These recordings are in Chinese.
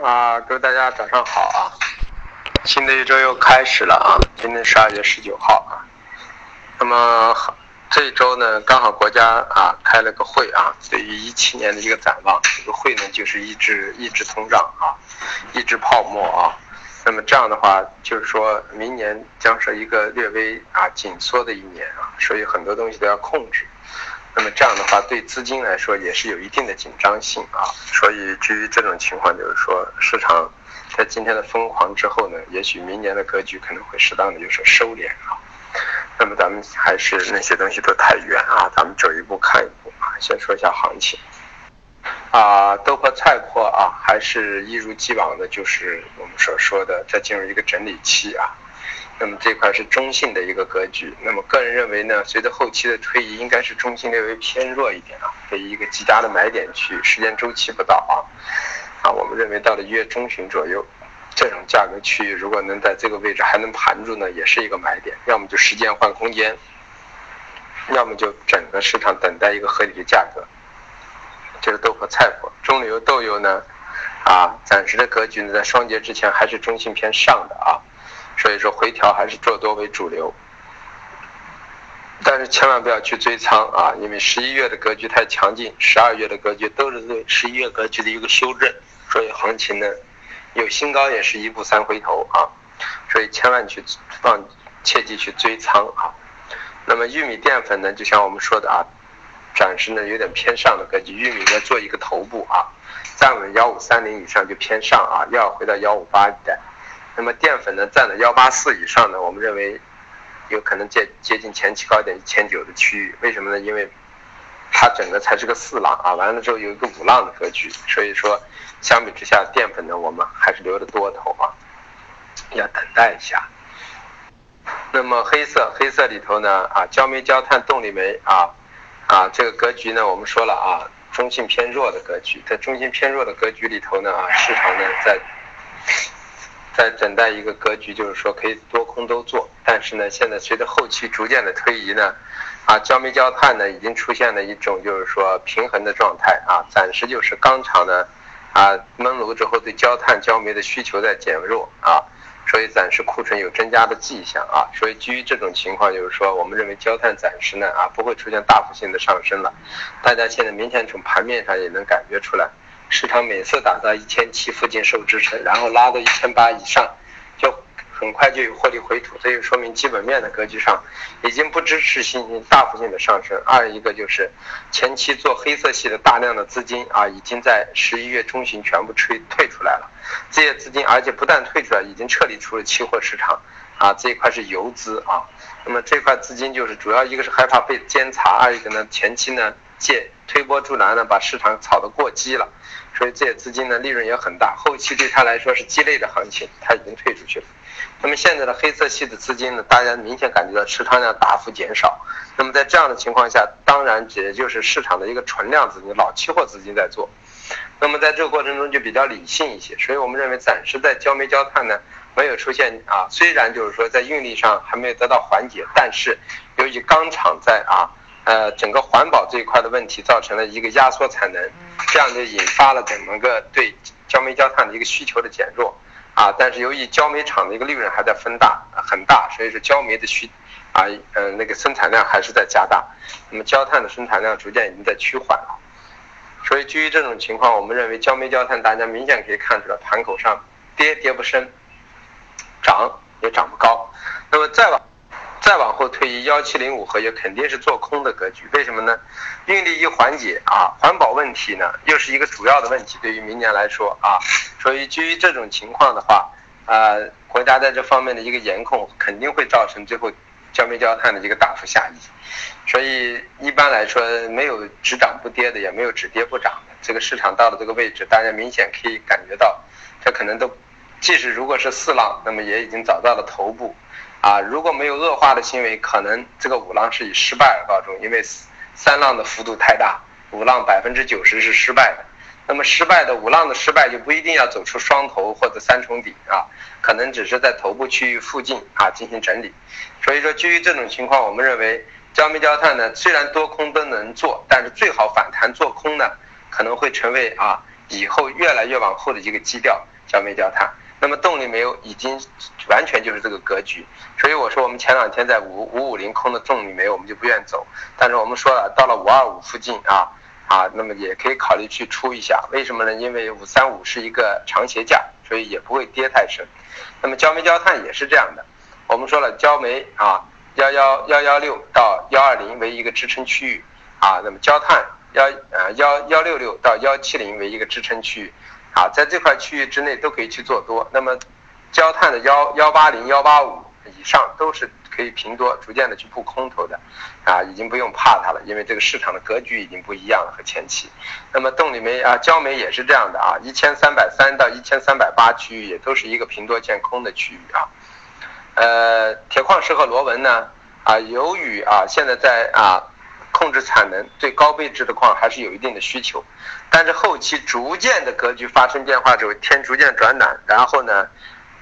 啊，各位大家早上好啊！新的一周又开始了啊，今天十二月十九号啊。那么这一周呢，刚好国家啊开了个会啊，对于一七年的一个展望，这个会呢就是抑制抑制通胀啊，抑制泡沫啊。那么这样的话，就是说明年将是一个略微啊紧缩的一年啊，所以很多东西都要控制。那么这样的话，对资金来说也是有一定的紧张性啊。所以基于这种情况，就是说市场在今天的疯狂之后呢，也许明年的格局可能会适当的就是收敛啊。那么咱们还是那些东西都太远啊，咱们走一步看一步啊。先说一下行情啊，豆粕菜粕啊，还是一如既往的，就是我们所说的在进入一个整理期啊。那么这块是中性的一个格局。那么个人认为呢，随着后期的推移，应该是中性略微偏弱一点啊，给一个极佳的买点区，时间周期不到啊。啊，我们认为到了一月中旬左右，这种价格区域如果能在这个位置还能盘住呢，也是一个买点。要么就时间换空间，要么就整个市场等待一个合理的价格。就是豆粕、菜粕、中流豆油呢，啊，暂时的格局呢，在双节之前还是中性偏上的啊。所以说回调还是做多为主流，但是千万不要去追仓啊，因为十一月的格局太强劲，十二月的格局都是对十一月格局的一个修正，所以行情呢有新高也是一步三回头啊，所以千万去放，切记去追仓啊。那么玉米淀粉呢，就像我们说的啊，暂时呢有点偏上的格局，玉米呢做一个头部啊，站稳幺五三零以上就偏上啊，又要回到幺五八一带。那么淀粉呢，占了幺八四以上呢，我们认为有可能接接近前期高点一千九的区域。为什么呢？因为它整个才是个四浪啊，完了之后有一个五浪的格局，所以说相比之下，淀粉呢我们还是留着多头啊，要等待一下。那么黑色黑色里头呢啊，焦煤、焦炭、动力煤啊啊这个格局呢，我们说了啊，中性偏弱的格局，在中性偏弱的格局里头呢啊，市场呢在。在等待一个格局，就是说可以多空都做，但是呢，现在随着后期逐渐的推移呢，啊，焦煤焦炭呢已经出现了一种就是说平衡的状态啊，暂时就是钢厂呢，啊焖炉之后对焦炭焦煤的需求在减弱啊，所以暂时库存有增加的迹象啊，所以基于这种情况，就是说我们认为焦炭暂时呢啊不会出现大幅性的上升了，大家现在明显从盘面上也能感觉出来。市场每次打到一千七附近受支撑，然后拉到一千八以上，就很快就有获利回吐，这就说明基本面的格局上已经不支持信心大幅性的上升。二一个就是前期做黑色系的大量的资金啊，已经在十一月中旬全部退退出来了，这些资金而且不但退出来，已经撤离出了期货市场啊，这一块是游资啊。那么这块资金就是主要一个是害怕被监察，二一个呢前期呢借推波助澜呢把市场炒得过激了。所以这些资金呢，利润也很大，后期对他来说是鸡肋的行情，他已经退出去了。那么现在的黑色系的资金呢，大家明显感觉到持仓量大幅减少。那么在这样的情况下，当然也就是市场的一个存量资金、老期货资金在做。那么在这个过程中就比较理性一些，所以我们认为暂时在焦煤焦炭呢没有出现啊，虽然就是说在运力上还没有得到缓解，但是由于钢厂在啊。呃，整个环保这一块的问题造成了一个压缩产能，这样就引发了整个对焦煤焦炭的一个需求的减弱啊。但是由于焦煤厂的一个利润还在分大很大，所以说焦煤的需啊呃那个生产量还是在加大，那么焦炭的生产量逐渐已经在趋缓了。所以基于这种情况，我们认为焦煤焦炭大家明显可以看出来盘口上跌跌不深，涨也涨不高。那么再往。再往后推移，幺七零五合约肯定是做空的格局。为什么呢？运力一缓解啊，环保问题呢又是一个主要的问题。对于明年来说啊，所以基于这种情况的话，呃，国家在这方面的一个严控，肯定会造成最后焦煤焦炭的一个大幅下移。所以一般来说，没有只涨不跌的，也没有只跌不涨的。这个市场到了这个位置，大家明显可以感觉到，它可能都，即使如果是四浪，那么也已经找到了头部。啊，如果没有恶化的行为，可能这个五浪是以失败而告终，因为三浪的幅度太大，五浪百分之九十是失败的。那么失败的五浪的失败就不一定要走出双头或者三重底啊，可能只是在头部区域附近啊进行整理。所以说，基于这种情况，我们认为焦煤焦炭呢，虽然多空都能做，但是最好反弹做空呢，可能会成为啊以后越来越往后的一个基调，焦煤焦炭。那么动力煤已经完全就是这个格局，所以我说我们前两天在五五五零空的动力煤我们就不愿走，但是我们说了到了五二五附近啊啊，那么也可以考虑去出一下，为什么呢？因为五三五是一个长斜价，所以也不会跌太深。那么焦煤焦炭也是这样的，我们说了焦煤啊幺幺幺幺六到幺二零为一个支撑区域啊，那么焦炭幺呃幺幺六六到幺七零为一个支撑区域。啊，在这块区域之内都可以去做多，那么焦炭的幺幺八零幺八五以上都是可以平多，逐渐的去布空头的，啊，已经不用怕它了，因为这个市场的格局已经不一样了和前期。那么动力煤啊，焦煤也是这样的啊，一千三百三到一千三百八区域也都是一个平多见空的区域啊。呃，铁矿石和螺纹呢，啊，由于啊现在在啊。控制产能，对高配置的矿还是有一定的需求，但是后期逐渐的格局发生变化之后，天逐渐转暖，然后呢，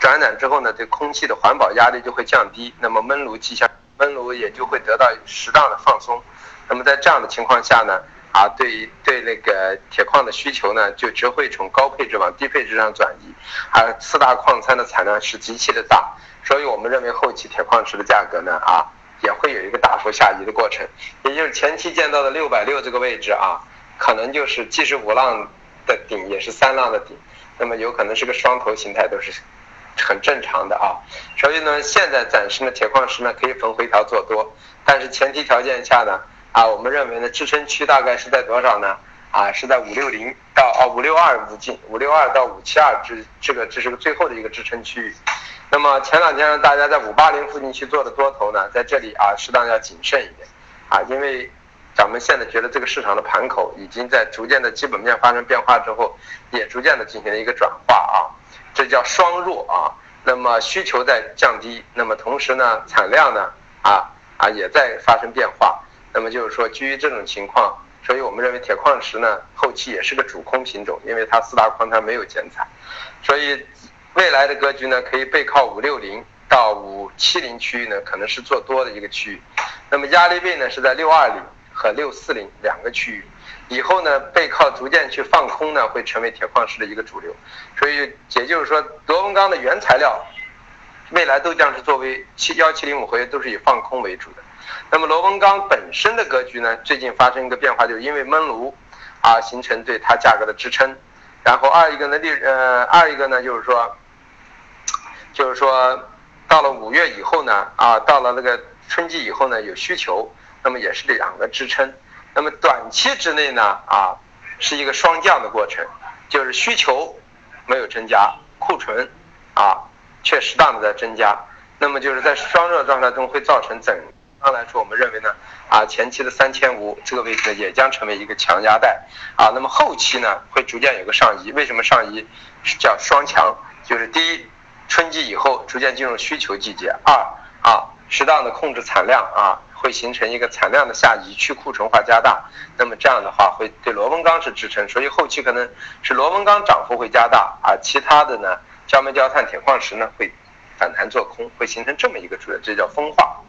转暖之后呢，对空气的环保压力就会降低，那么焖炉气象，焖炉也就会得到适当的放松，那么在这样的情况下呢，啊，对于对那个铁矿的需求呢，就只会从高配置往低配置上转移，啊，四大矿参的产量是极其的大，所以我们认为后期铁矿石的价格呢，啊。也会有一个大幅下移的过程，也就是前期见到的六百六这个位置啊，可能就是既是五浪的顶，也是三浪的顶，那么有可能是个双头形态，都是很正常的啊。所以呢，现在暂时呢，铁矿石呢可以逢回调做多，但是前提条件下呢，啊，我们认为呢，支撑区大概是在多少呢？啊，是在五六零到啊五六二附近，五六二到五七二这这个这是个最后的一个支撑区域。那么前两天大家在五八零附近去做的多头呢，在这里啊，适当要谨慎一点，啊，因为咱们现在觉得这个市场的盘口已经在逐渐的基本面发生变化之后，也逐渐的进行了一个转化啊，这叫双弱啊。那么需求在降低，那么同时呢，产量呢啊啊也在发生变化。那么就是说，基于这种情况，所以我们认为铁矿石呢后期也是个主空品种，因为它四大矿它没有减产，所以。未来的格局呢，可以背靠五六零到五七零区域呢，可能是做多的一个区域。那么压力位呢是在六二零和六四零两个区域。以后呢，背靠逐渐去放空呢，会成为铁矿石的一个主流。所以也就是说，螺纹钢的原材料未来都将是作为七幺七零五合约都是以放空为主的。那么螺纹钢本身的格局呢，最近发生一个变化，就是因为焖炉啊形成对它价格的支撑。然后二一个呢利呃二一个呢就是说。就是说，到了五月以后呢，啊，到了那个春季以后呢，有需求，那么也是两个支撑。那么短期之内呢，啊，是一个双降的过程，就是需求没有增加，库存啊却适当的在增加。那么就是在双热状态中会造成整刚来说，我们认为呢，啊，前期的三千五这个位置也将成为一个强压带，啊，那么后期呢会逐渐有个上移。为什么上移？叫双强，就是第一。春季以后逐渐进入需求季节。二啊，适当的控制产量啊，会形成一个产量的下移，去库存化加大。那么这样的话会对螺纹钢是支撑，所以后期可能是螺纹钢涨幅会加大啊，其他的呢，焦煤、焦炭、铁矿石呢会反弹做空，会形成这么一个主流，这叫分化。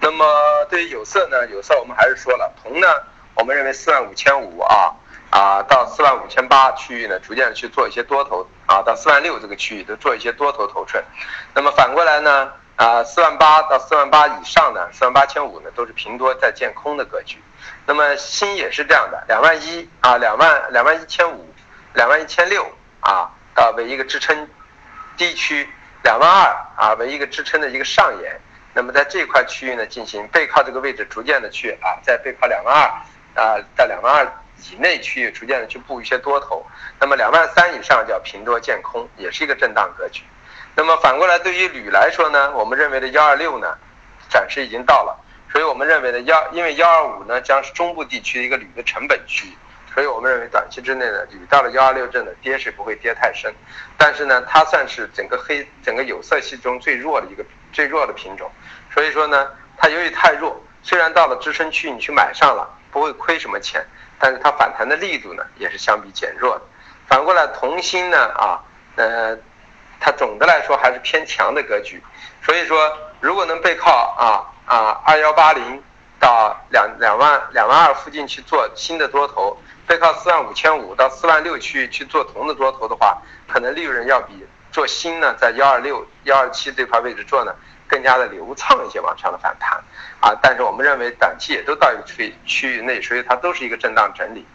那么对于有色呢，有色我们还是说了，铜呢，我们认为四万五千五啊。啊，到四万五千八区域呢，逐渐去做一些多头啊，到四万六这个区域都做一些多头头寸。那么反过来呢，啊，四万八到四万八以上呢，四万八千五呢，都是平多在见空的格局。那么锌也是这样的，两万一啊，两万两万一千五，两万一千六啊，到为一个支撑低区，两万二啊为一个支撑的一个上沿。那么在这块区域呢，进行背靠这个位置，逐渐的去啊，再背靠两万二啊，到两万二。以内区域逐渐的去布一些多头，那么两万三以上叫平多见空，也是一个震荡格局。那么反过来，对于铝来说呢，我们认为的幺二六呢，暂时已经到了，所以我们认为的幺，因为幺二五呢将是中部地区一个铝的成本区，所以我们认为短期之内呢，铝到了幺二六震的跌是不会跌太深，但是呢，它算是整个黑整个有色系中最弱的一个最弱的品种，所以说呢，它由于太弱，虽然到了支撑区你去买上了，不会亏什么钱。但是它反弹的力度呢，也是相比减弱的。反过来，铜锌呢，啊，呃，它总的来说还是偏强的格局。所以说，如果能背靠啊啊二幺八零到两两万两万二附近去做新的多头，背靠四万五千五到四万六去去做铜的多头的话，可能利润要比做新呢在幺二六幺二七这块位置做呢更加的流畅一些往上的反弹啊。但是我们认为短期也都到一个区区域内，所以它都是一个震荡整理。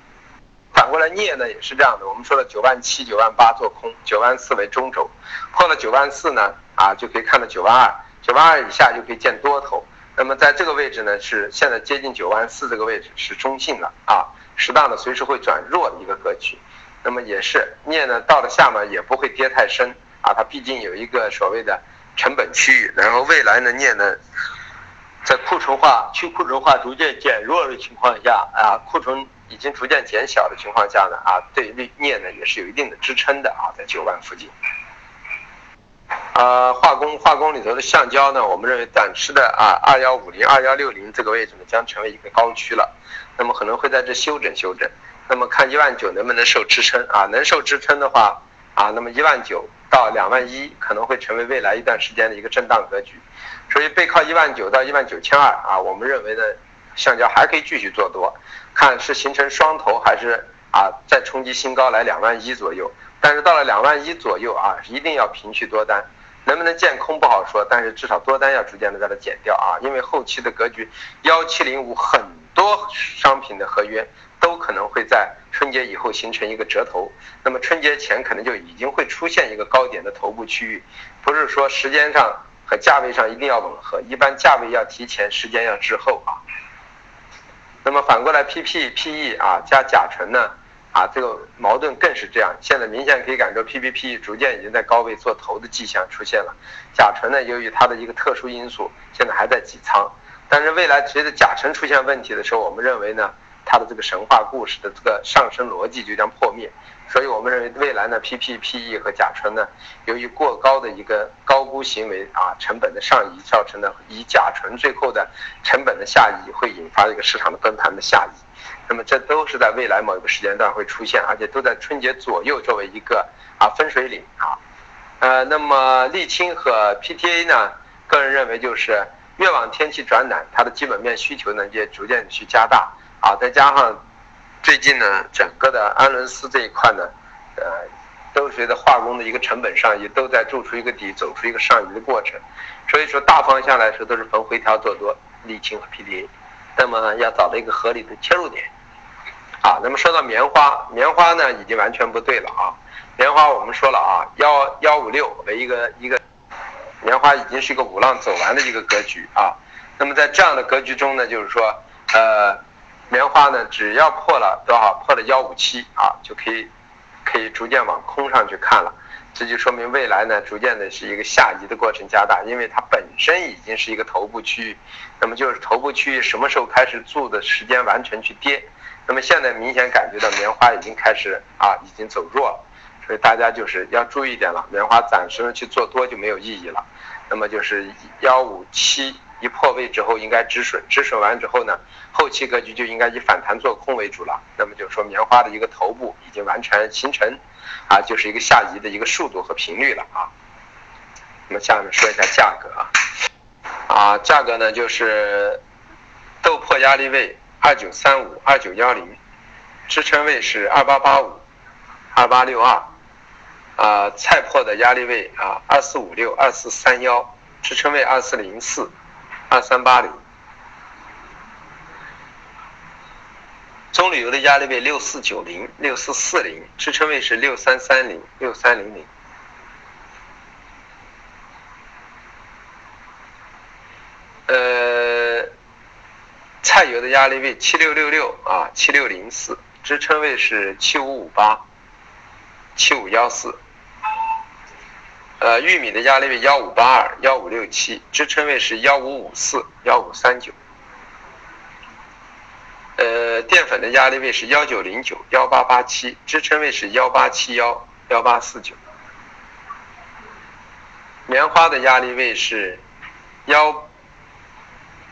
反过来镍呢也是这样的，我们说了九万七九万八做空，九万四为中轴，破了九万四呢啊就可以看到九万二，九万二以下就可以见多头。那么在这个位置呢，是现在接近九万四这个位置是中性的啊，适当的随时会转弱的一个格局。那么也是镍呢，到了下面也不会跌太深啊，它毕竟有一个所谓的成本区域。然后未来呢，镍呢，在库存化、去库存化逐渐减弱的情况下啊，库存已经逐渐减小的情况下呢啊，对镍呢也是有一定的支撑的啊，在九万附近。呃，化工化工里头的橡胶呢，我们认为短期的啊，二幺五零、二幺六零这个位置呢，将成为一个高区了。那么可能会在这休整休整。那么看一万九能不能受支撑啊？能受支撑的话啊，那么一万九到两万一可能会成为未来一段时间的一个震荡格局。所以背靠一万九到一万九千二啊，我们认为呢，橡胶还可以继续做多，看是形成双头还是啊再冲击新高来两万一左右。但是到了两万一左右啊，一定要平去多单。能不能见空不好说，但是至少多单要逐渐的在它减掉啊，因为后期的格局幺七零五很多商品的合约都可能会在春节以后形成一个折头，那么春节前可能就已经会出现一个高点的头部区域，不是说时间上和价位上一定要吻合，一般价位要提前，时间要滞后啊。那么反过来 PP PE 啊加甲醇呢？啊，这个矛盾更是这样。现在明显可以感觉 P P P 逐渐已经在高位做头的迹象出现了。甲醇呢，由于它的一个特殊因素，现在还在挤仓。但是未来随着甲醇出现问题的时候，我们认为呢，它的这个神话故事的这个上升逻辑就将破灭。所以我们认为未来呢，P P P E 和甲醇呢，由于过高的一个高估行为啊，成本的上移造成的以甲醇最后的成本的下移，会引发一个市场的崩盘的下移。那么这都是在未来某一个时间段会出现，而且都在春节左右作为一个啊分水岭啊，呃，那么沥青和 PTA 呢，个人认为就是越往天气转暖，它的基本面需求呢也逐渐去加大啊，再加上最近呢整个的安伦斯这一块呢，呃，都随着化工的一个成本上移，都在做出一个底，走出一个上移的过程，所以说大方向来说都是逢回调做多沥青和 PDA 那么要找到一个合理的切入点。啊，那么说到棉花，棉花呢已经完全不对了啊。棉花我们说了啊，幺幺五六为一个一个，棉花已经是一个五浪走完的一个格局啊。那么在这样的格局中呢，就是说，呃，棉花呢只要破了多少，破了幺五七啊，就可以可以逐渐往空上去看了。这就说明未来呢，逐渐的是一个下移的过程加大，因为它本身已经是一个头部区域，那么就是头部区域什么时候开始住的时间完全去跌。那么现在明显感觉到棉花已经开始啊，已经走弱了，所以大家就是要注意一点了。棉花暂时去做多就没有意义了。那么就是幺五七一破位之后应该止损，止损完之后呢，后期格局就应该以反弹做空为主了。那么就是说棉花的一个头部已经完全形成，啊，就是一个下移的一个速度和频率了啊。那么下面说一下价格啊，啊，价格呢就是豆破压力位。二九三五二九幺零，支撑位是二八八五二八六二，啊，菜粕的压力位啊二四五六二四三幺，支撑位二四零四二三八零，棕榈油的压力位六四九零六四四零，支撑位是六三三零六三零零，呃。菜油的压力位七六六六啊，七六零四，支撑位是七五五八，七五幺四。呃，玉米的压力位幺五八二，幺五六七，支撑位是幺五五四，幺五三九。呃，淀粉的压力位是幺九零九，幺八八七，支撑位是幺八七幺，幺八四九。棉花的压力位是幺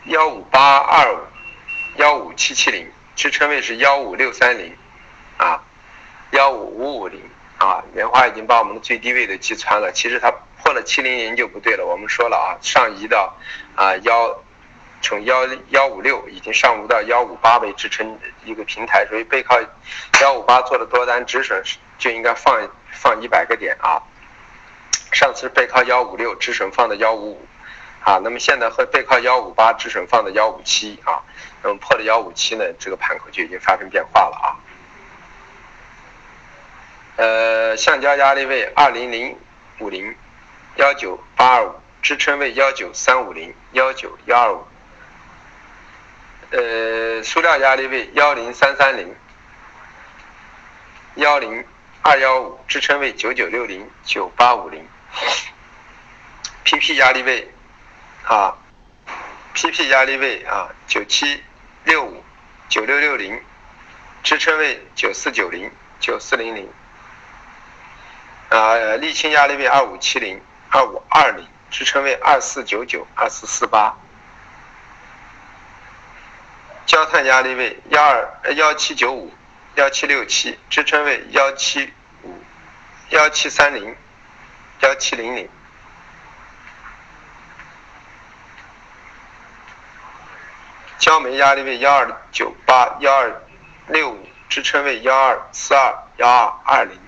幺五八二五。幺五七七零支撑位是幺五六三零，啊，幺五五五零啊，棉花已经把我们的最低位都击穿了。其实它破了七零零就不对了。我们说了啊，上移到啊幺从幺幺五六已经上浮到幺五八为支撑一个平台，所以背靠幺五八做的多单止损就应该放放一百个点啊。上次背靠幺五六止损放的幺五五，啊，那么现在和背靠幺五八止损放的幺五七啊，那么破了幺五七呢，这个盘口就已经发生变化了啊。呃，橡胶压力位二零零五零幺九八二五，支撑位幺九三五零幺九幺二五。呃，塑料压力位幺零三三零幺零二幺五，支撑位九九六零九八五零。PP 压力位啊，PP 压力位啊，九七六五九六六零，支撑位九四九零九四零零。啊，沥青压力位二五七零二五二零，支撑位二四九九二四四八。焦炭压力位幺二幺七九五幺七六七，支撑位幺七五幺七三零。幺七零零，焦煤压力位幺二九八幺二六五，支撑位幺二四二幺二二零。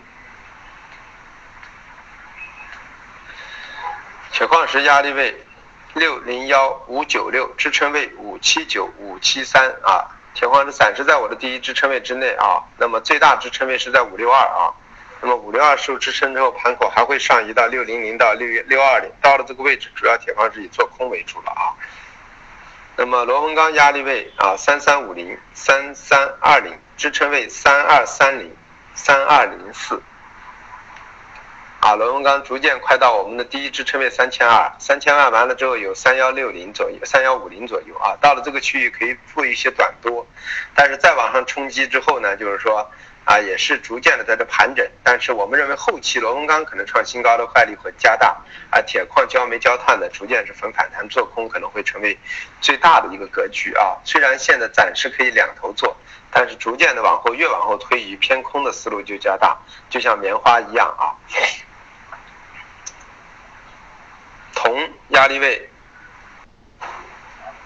铁矿石压力位六零幺五九六，支撑位五七九五七三啊。铁矿石暂时在我的第一支撑位之内啊，那么最大支撑位是在五六二啊。那么五六二受支撑之后，盘口还会上移到六零零到六六二零，到了这个位置，主要铁矿石以做空为主了啊。那么螺纹钢压力位啊，三三五零三三二零，支撑位三二三零三二零四。啊，螺纹钢逐渐快到我们的第一支撑位三千二，三千二完了之后有三幺六零左右，三幺五零左右啊，到了这个区域可以做一些短多，但是再往上冲击之后呢，就是说。啊，也是逐渐的在这盘整，但是我们认为后期螺纹钢可能创新高的概率会加大，而铁矿、焦煤、焦炭呢，逐渐是逢反弹做空，可能会成为最大的一个格局啊。虽然现在暂时可以两头做，但是逐渐的往后越往后推移，偏空的思路就加大，就像棉花一样啊。铜压力位，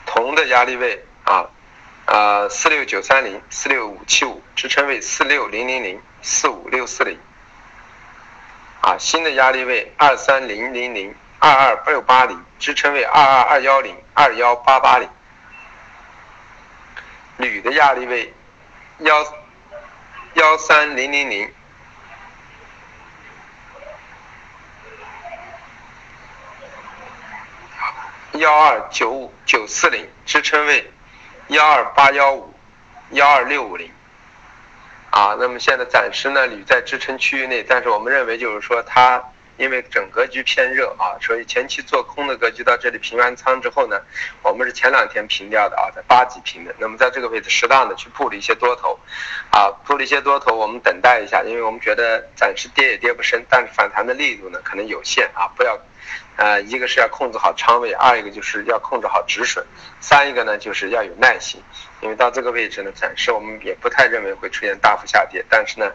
铜的压力位啊。啊，四六九三零，四六五七五，支撑位四六零零零，四五六四零。啊，新的压力位二三零零零，二二六八零，支撑位二二二幺零，二幺八八零。铝的压力位幺幺三零零零，幺二九五九四零，支撑位。幺二八幺五，幺二六五零，啊，那么现在暂时呢屡在支撑区域内，但是我们认为就是说它因为整格局偏热啊，所以前期做空的格局到这里平完仓之后呢，我们是前两天平掉的啊，在八级平的，那么在这个位置适当的去布了一些多头，啊，布了一些多头，我们等待一下，因为我们觉得暂时跌也跌不深，但是反弹的力度呢可能有限啊，不要。呃，一个是要控制好仓位，二一个就是要控制好止损，三一个呢就是要有耐心，因为到这个位置呢，暂时我们也不太认为会出现大幅下跌，但是呢，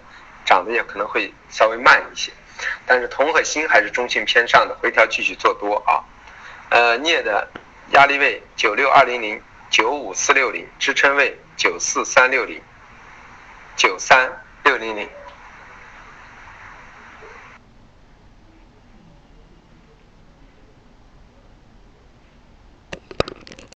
涨得也可能会稍微慢一些，但是铜和锌还是中性偏上的，回调继续做多啊。呃，镍的压力位九六二零零九五四六零，支撑位九四三六零九三六零零。